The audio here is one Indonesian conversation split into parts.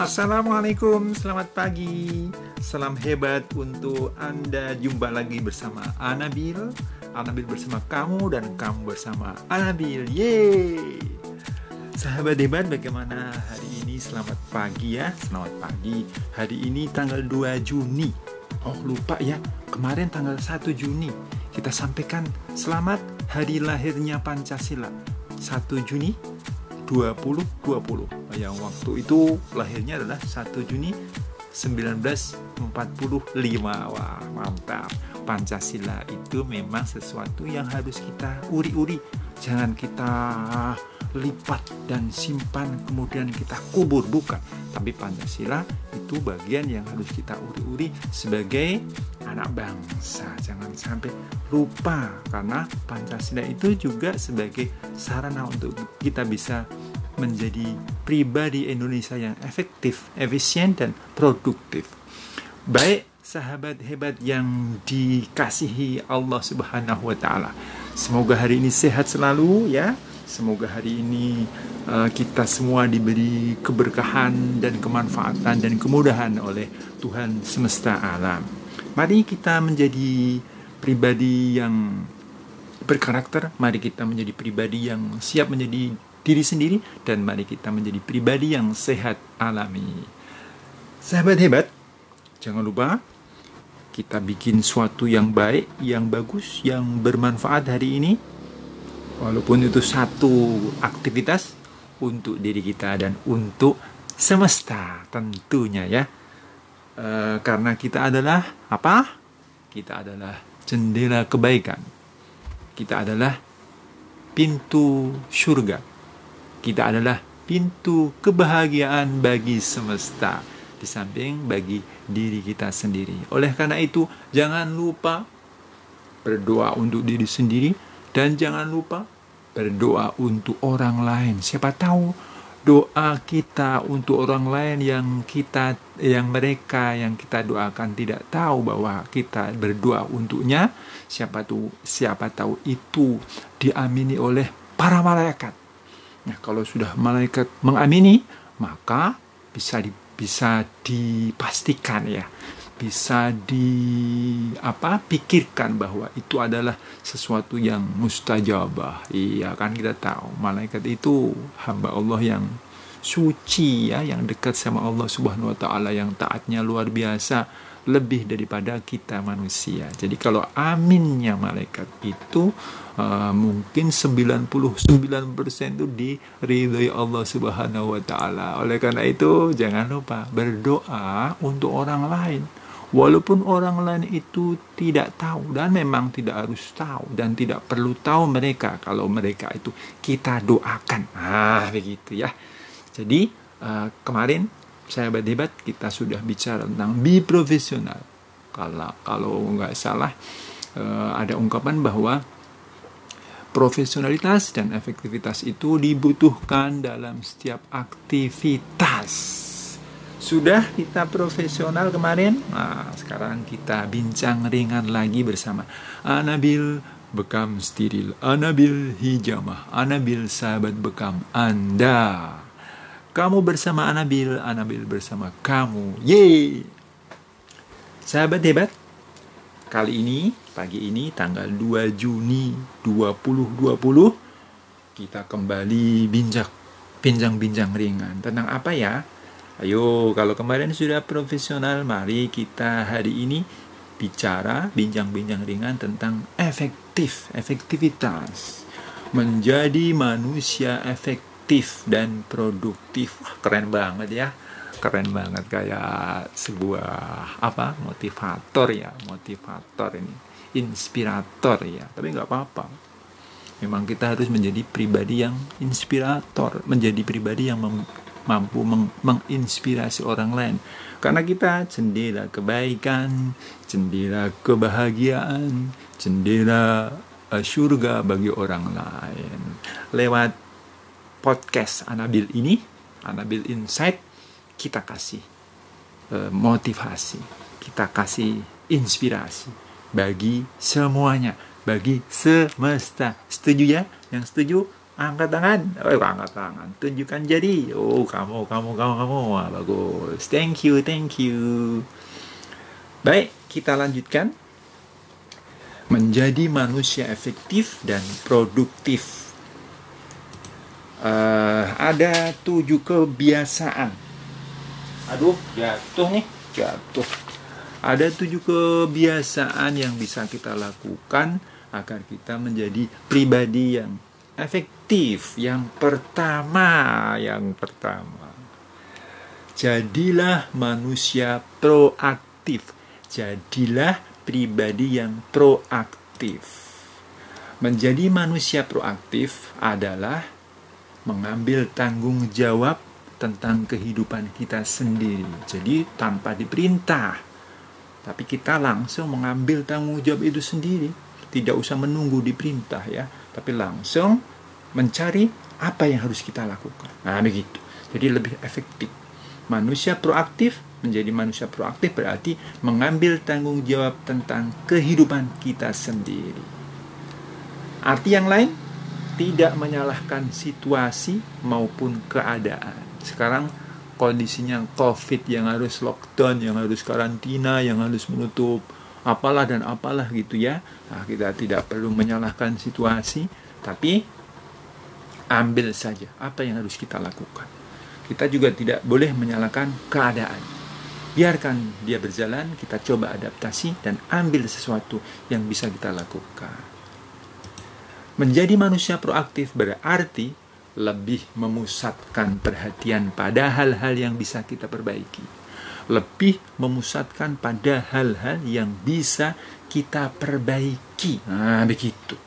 Assalamualaikum, selamat pagi. Salam hebat untuk Anda jumpa lagi bersama Anabil. Anabil bersama kamu dan kamu bersama Anabil. Yeay! Sahabat hebat, bagaimana hari ini? Selamat pagi ya, selamat pagi. Hari ini tanggal 2 Juni. Oh lupa ya, kemarin tanggal 1 Juni kita sampaikan selamat hari lahirnya Pancasila. 1 Juni 2020 yang waktu itu lahirnya adalah 1 Juni 1945 wah mantap. Pancasila itu memang sesuatu yang harus kita uri-uri. Jangan kita lipat dan simpan kemudian kita kubur. Bukan. Tapi Pancasila itu bagian yang harus kita uri-uri sebagai anak bangsa. Jangan sampai lupa karena Pancasila itu juga sebagai sarana untuk kita bisa menjadi pribadi Indonesia yang efektif, efisien dan produktif. Baik sahabat hebat yang dikasihi Allah Subhanahu wa taala. Semoga hari ini sehat selalu ya. Semoga hari ini uh, kita semua diberi keberkahan dan kemanfaatan dan kemudahan oleh Tuhan semesta alam. Mari kita menjadi pribadi yang berkarakter, mari kita menjadi pribadi yang siap menjadi diri sendiri dan mari kita menjadi pribadi yang sehat alami. Sahabat hebat, jangan lupa kita bikin suatu yang baik, yang bagus, yang bermanfaat hari ini. Walaupun itu satu aktivitas untuk diri kita dan untuk semesta tentunya ya. E, karena kita adalah apa? Kita adalah jendela kebaikan. Kita adalah pintu surga. Kita adalah pintu kebahagiaan bagi semesta di samping bagi diri kita sendiri. Oleh karena itu, jangan lupa berdoa untuk diri sendiri dan jangan lupa berdoa untuk orang lain. Siapa tahu doa kita untuk orang lain yang kita yang mereka yang kita doakan tidak tahu bahwa kita berdoa untuknya siapa tahu siapa tahu itu diamini oleh para malaikat nah kalau sudah malaikat mengamini maka bisa di, bisa dipastikan ya bisa di apa pikirkan bahwa itu adalah sesuatu yang mustajabah. Iya kan kita tahu malaikat itu hamba Allah yang suci ya, yang dekat sama Allah Subhanahu wa taala yang taatnya luar biasa lebih daripada kita manusia. Jadi kalau aminnya malaikat itu uh, mungkin 99% itu diridhoi Allah Subhanahu wa taala. Oleh karena itu jangan lupa berdoa untuk orang lain walaupun orang lain itu tidak tahu dan memang tidak harus tahu dan tidak perlu tahu mereka kalau mereka itu kita doakan ah begitu ya jadi uh, kemarin saya hebat kita sudah bicara tentang be profesional kalau kalau nggak salah uh, ada ungkapan bahwa profesionalitas dan efektivitas itu dibutuhkan dalam setiap aktivitas. Sudah kita profesional kemarin, nah, sekarang kita bincang ringan lagi bersama Anabil Bekam Steril, Anabil Hijamah, Anabil Sahabat Bekam. Anda. Kamu bersama Anabil, Anabil bersama kamu. Yeay! Sahabat hebat, kali ini, pagi ini, tanggal 2 Juni 2020, kita kembali bincang bincang-bincang ringan. Tentang apa ya? Ayo, kalau kemarin sudah profesional, mari kita hari ini bicara bincang-bincang ringan tentang efektif, efektivitas. Menjadi manusia efektif dan produktif. Wah, keren banget ya. Keren banget kayak sebuah apa? motivator ya, motivator ini. Inspirator ya, tapi nggak apa-apa. Memang kita harus menjadi pribadi yang inspirator, menjadi pribadi yang mampu meng menginspirasi orang lain. Karena kita jendela kebaikan, jendela kebahagiaan, jendela uh, surga bagi orang lain. Lewat podcast Anabil ini, Anabil Insight, kita kasih uh, motivasi, kita kasih inspirasi bagi semuanya, bagi semesta. Setuju ya? Yang setuju Angkat tangan. Oh, angkat tangan. Tunjukkan jari. Oh, kamu, kamu, kamu, kamu. Wah, bagus. Thank you, thank you. Baik, kita lanjutkan. Menjadi manusia efektif dan produktif. Uh, ada tujuh kebiasaan. Aduh, jatuh nih, jatuh. Ada tujuh kebiasaan yang bisa kita lakukan agar kita menjadi pribadi yang efektif. Yang pertama, yang pertama, jadilah manusia proaktif. Jadilah pribadi yang proaktif. Menjadi manusia proaktif adalah mengambil tanggung jawab tentang kehidupan kita sendiri. Jadi tanpa diperintah, tapi kita langsung mengambil tanggung jawab itu sendiri. Tidak usah menunggu diperintah ya, tapi langsung mencari apa yang harus kita lakukan. Nah, begitu. Jadi lebih efektif. Manusia proaktif menjadi manusia proaktif berarti mengambil tanggung jawab tentang kehidupan kita sendiri. Arti yang lain, tidak menyalahkan situasi maupun keadaan. Sekarang kondisinya COVID yang harus lockdown, yang harus karantina, yang harus menutup apalah dan apalah gitu ya. Nah, kita tidak perlu menyalahkan situasi, tapi ambil saja apa yang harus kita lakukan. Kita juga tidak boleh menyalahkan keadaan. Biarkan dia berjalan, kita coba adaptasi dan ambil sesuatu yang bisa kita lakukan. Menjadi manusia proaktif berarti lebih memusatkan perhatian pada hal-hal yang bisa kita perbaiki. Lebih memusatkan pada hal-hal yang bisa kita perbaiki. Nah, begitu.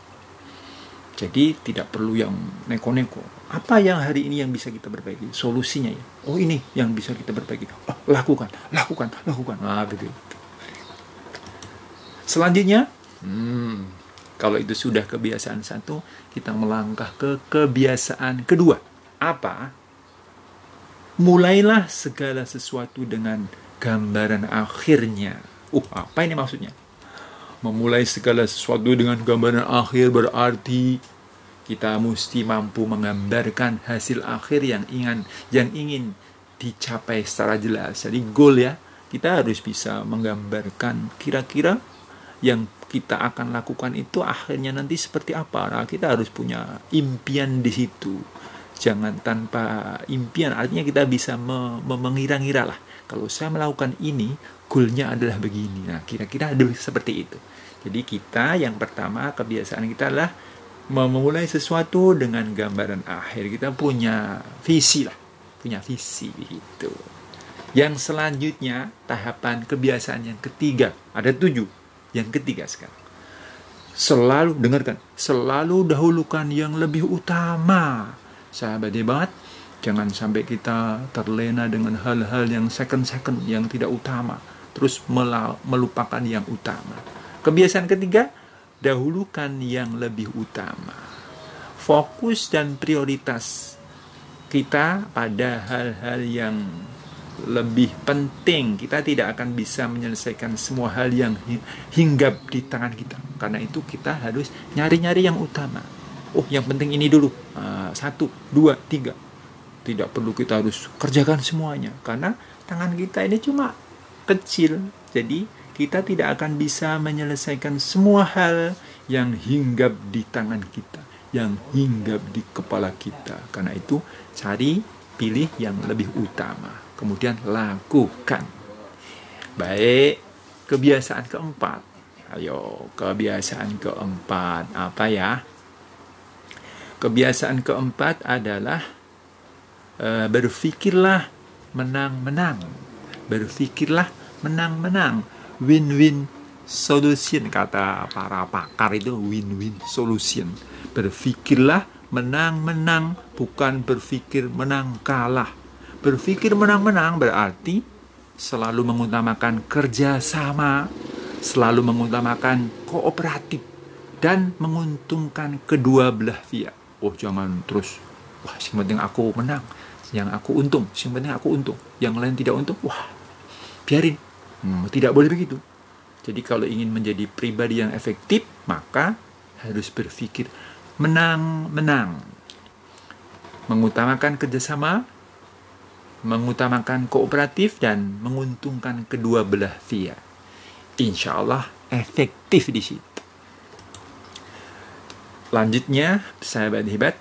Jadi tidak perlu yang neko-neko. Apa yang hari ini yang bisa kita perbaiki? Solusinya ya. Oh ini yang bisa kita perbaiki. Oh, lakukan, lakukan, lakukan. Nah begitu. Selanjutnya, hmm, kalau itu sudah kebiasaan satu, kita melangkah ke kebiasaan kedua. Apa? Mulailah segala sesuatu dengan gambaran akhirnya. Uh, apa ini maksudnya? memulai segala sesuatu dengan gambaran akhir berarti kita mesti mampu menggambarkan hasil akhir yang ingin yang ingin dicapai secara jelas. Jadi goal ya, kita harus bisa menggambarkan kira-kira yang kita akan lakukan itu akhirnya nanti seperti apa. Nah, kita harus punya impian di situ. Jangan tanpa impian, artinya kita bisa me me mengira-ngira lah. Kalau saya melakukan ini, goalnya adalah begini. Nah, kira-kira seperti itu. Jadi kita yang pertama kebiasaan kita adalah memulai sesuatu dengan gambaran akhir. Kita punya visi lah, punya visi itu. Yang selanjutnya tahapan kebiasaan yang ketiga ada tujuh. Yang ketiga sekarang selalu dengarkan, selalu dahulukan yang lebih utama. Sahabat hebat, jangan sampai kita terlena dengan hal-hal yang second-second yang tidak utama, terus melupakan yang utama. Kebiasaan ketiga, dahulukan yang lebih utama. Fokus dan prioritas kita pada hal-hal yang lebih penting. Kita tidak akan bisa menyelesaikan semua hal yang hinggap di tangan kita. Karena itu kita harus nyari-nyari yang utama. Oh, yang penting ini dulu. Uh, satu, dua, tiga. Tidak perlu kita harus kerjakan semuanya. Karena tangan kita ini cuma kecil. Jadi kita tidak akan bisa menyelesaikan semua hal yang hinggap di tangan kita, yang hinggap di kepala kita. Karena itu, cari pilih yang lebih utama, kemudian lakukan. Baik, kebiasaan keempat. Ayo, kebiasaan keempat apa ya? Kebiasaan keempat adalah uh, berpikirlah menang-menang. Berpikirlah menang-menang win-win solution kata para pakar itu win-win solution. Berpikirlah menang-menang bukan berpikir menang kalah. Berpikir menang-menang berarti selalu mengutamakan kerjasama, selalu mengutamakan kooperatif dan menguntungkan kedua belah pihak. Oh jangan terus, wah yang penting aku menang, yang aku untung, yang penting aku untung, yang lain tidak untung, wah biarin Hmm, tidak boleh begitu. Jadi kalau ingin menjadi pribadi yang efektif, maka harus berpikir menang-menang. mengutamakan kerjasama, mengutamakan kooperatif dan menguntungkan kedua belah pihak. Insya Allah efektif di situ. Lanjutnya, sahabat hebat,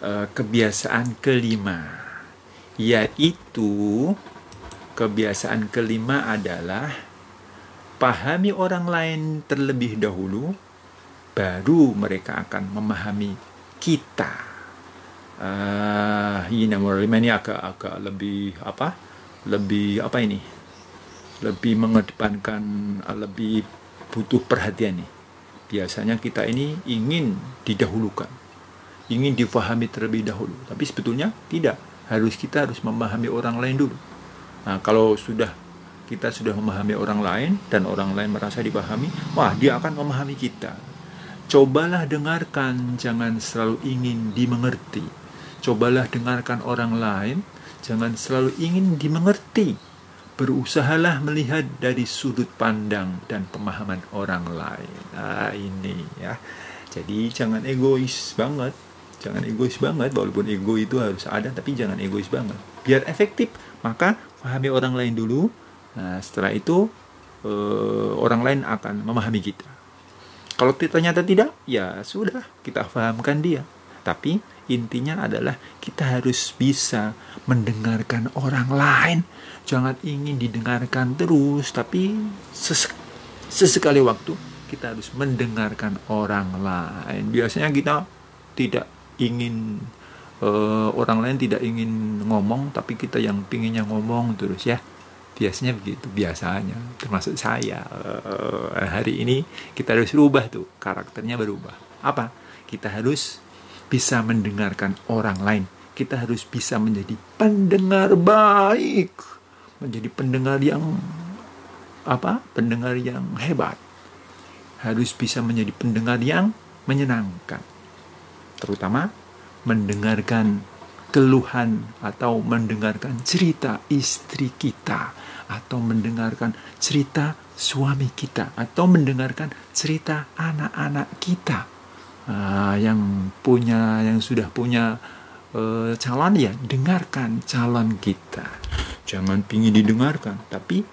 eh, kebiasaan kelima, yaitu kebiasaan kelima adalah pahami orang lain terlebih dahulu, baru mereka akan memahami kita. Uh, ini nomor lima ini agak agak lebih apa? Lebih apa ini? Lebih mengedepankan, lebih butuh perhatian nih biasanya kita ini ingin didahulukan, ingin difahami terlebih dahulu. Tapi sebetulnya tidak, harus kita harus memahami orang lain dulu. Nah, kalau sudah kita sudah memahami orang lain dan orang lain merasa dipahami, wah dia akan memahami kita. Cobalah dengarkan, jangan selalu ingin dimengerti. Cobalah dengarkan orang lain, jangan selalu ingin dimengerti berusahalah melihat dari sudut pandang dan pemahaman orang lain. Nah, ini ya. Jadi jangan egois banget. Jangan egois banget walaupun ego itu harus ada tapi jangan egois banget. Biar efektif, maka pahami orang lain dulu. Nah, setelah itu eh, orang lain akan memahami kita. Kalau ternyata tidak, ya sudah, kita pahamkan dia. Tapi intinya adalah kita harus bisa mendengarkan orang lain. Jangan ingin didengarkan terus tapi ses sesekali waktu kita harus mendengarkan orang lain. Biasanya kita tidak ingin uh, orang lain tidak ingin ngomong tapi kita yang pinginnya ngomong terus ya. Biasanya begitu biasanya. Termasuk saya uh, hari ini kita harus rubah tuh karakternya berubah. Apa? Kita harus bisa mendengarkan orang lain kita harus bisa menjadi pendengar baik menjadi pendengar yang apa? Pendengar yang hebat. Harus bisa menjadi pendengar yang menyenangkan. Terutama mendengarkan keluhan atau mendengarkan cerita istri kita atau mendengarkan cerita suami kita atau mendengarkan cerita anak-anak kita uh, yang punya yang sudah punya uh, calon ya dengarkan calon kita. Jangan pingin didengarkan tapi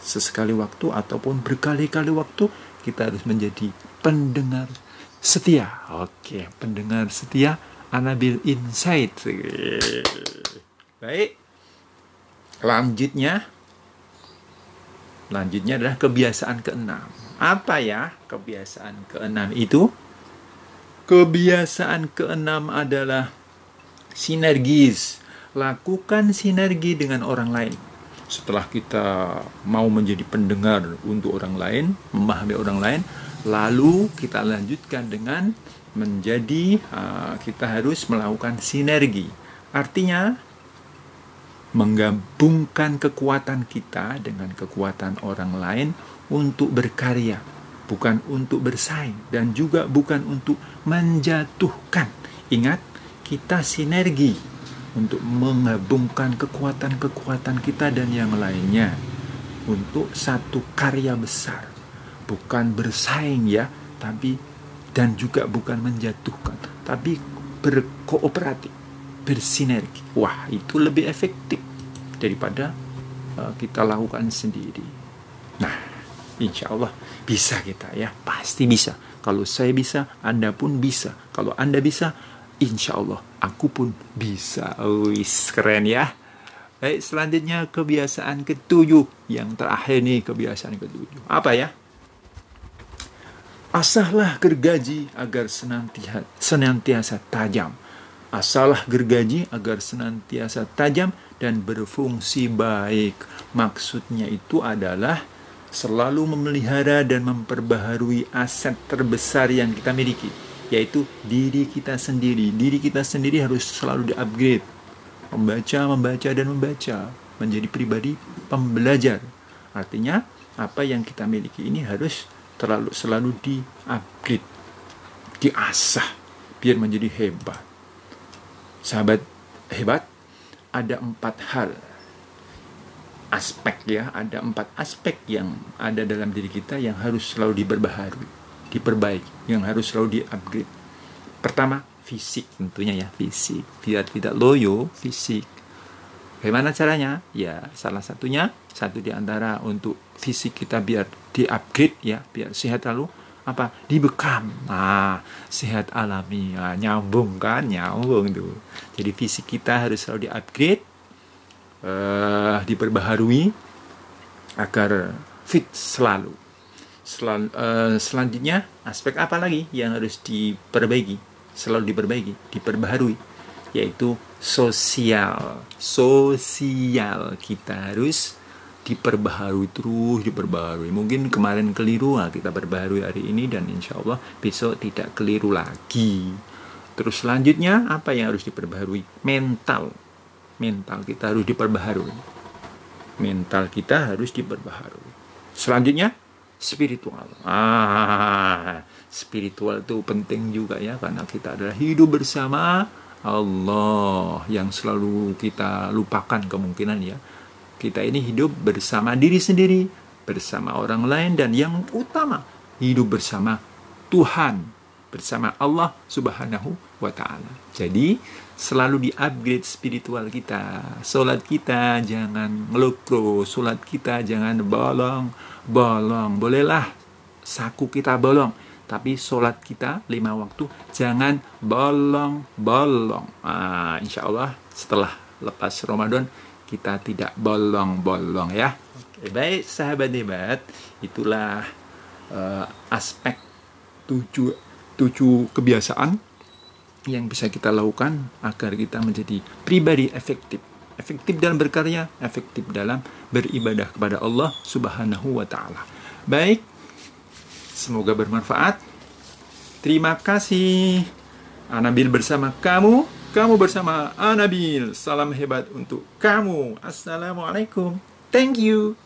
sesekali waktu ataupun berkali-kali waktu kita harus menjadi pendengar setia. Oke pendengar setia Anabil Insight. Baik. Lanjutnya. Lanjutnya adalah kebiasaan keenam. Apa ya kebiasaan keenam itu kebiasaan keenam adalah sinergis lakukan sinergi dengan orang lain. Setelah kita mau menjadi pendengar untuk orang lain, memahami orang lain, lalu kita lanjutkan dengan menjadi uh, kita harus melakukan sinergi. Artinya menggabungkan kekuatan kita dengan kekuatan orang lain untuk berkarya, bukan untuk bersaing dan juga bukan untuk menjatuhkan. Ingat, kita sinergi untuk menggabungkan kekuatan-kekuatan kita dan yang lainnya untuk satu karya besar. Bukan bersaing ya tapi dan juga bukan menjatuhkan tapi berkooperatif bersinergi. Wah itu lebih efektif daripada uh, kita lakukan sendiri. Nah insya Allah bisa kita ya pasti bisa kalau saya bisa anda pun bisa kalau anda bisa insya Allah aku pun bisa. Wis keren ya. Baik, selanjutnya kebiasaan ketujuh. Yang terakhir nih kebiasaan ketujuh. Apa ya? Asahlah gergaji agar senantiasa, senantiasa tajam. Asalah gergaji agar senantiasa tajam dan berfungsi baik. Maksudnya itu adalah selalu memelihara dan memperbaharui aset terbesar yang kita miliki yaitu diri kita sendiri. Diri kita sendiri harus selalu di-upgrade. Membaca, membaca, dan membaca. Menjadi pribadi pembelajar. Artinya, apa yang kita miliki ini harus terlalu selalu di-upgrade. Diasah. Biar menjadi hebat. Sahabat hebat, ada empat hal aspek ya ada empat aspek yang ada dalam diri kita yang harus selalu diperbaharui diperbaiki, yang harus selalu di-upgrade. Pertama, fisik tentunya ya fisik. Biar tidak loyo fisik. Bagaimana caranya? Ya salah satunya satu di antara untuk fisik kita biar di upgrade ya biar sehat lalu apa? Dibekam. Nah sehat alami. Nah, nyambung kan? Nyambung tuh. Jadi fisik kita harus selalu di upgrade uh, diperbaharui agar fit selalu. Selan, uh, selanjutnya aspek apa lagi yang harus diperbaiki selalu diperbaiki diperbaharui? Yaitu sosial. Sosial. Kita harus diperbaharui terus diperbaharui. Mungkin kemarin keliru nah kita perbaharui hari ini dan insya Allah besok tidak keliru lagi. Terus selanjutnya apa yang harus diperbaharui? Mental mental kita harus diperbaharui mental kita harus diperbaharui selanjutnya spiritual. Ah, spiritual itu penting juga ya karena kita adalah hidup bersama Allah yang selalu kita lupakan kemungkinan ya. Kita ini hidup bersama diri sendiri, bersama orang lain dan yang utama hidup bersama Tuhan, bersama Allah Subhanahu wa taala. Jadi selalu di-upgrade spiritual kita. Salat kita jangan ngelukro, salat kita jangan bolong, bolong. Bolehlah saku kita bolong, tapi sholat kita lima waktu jangan bolong-bolong. Nah, insya Allah setelah lepas Ramadan kita tidak bolong-bolong ya. Oke, baik sahabat hebat, itulah uh, aspek tujuh, tujuh kebiasaan yang bisa kita lakukan agar kita menjadi pribadi efektif efektif dalam berkarya, efektif dalam beribadah kepada Allah Subhanahu wa taala. Baik. Semoga bermanfaat. Terima kasih. Anabil bersama kamu, kamu bersama Anabil. Salam hebat untuk kamu. Assalamualaikum. Thank you.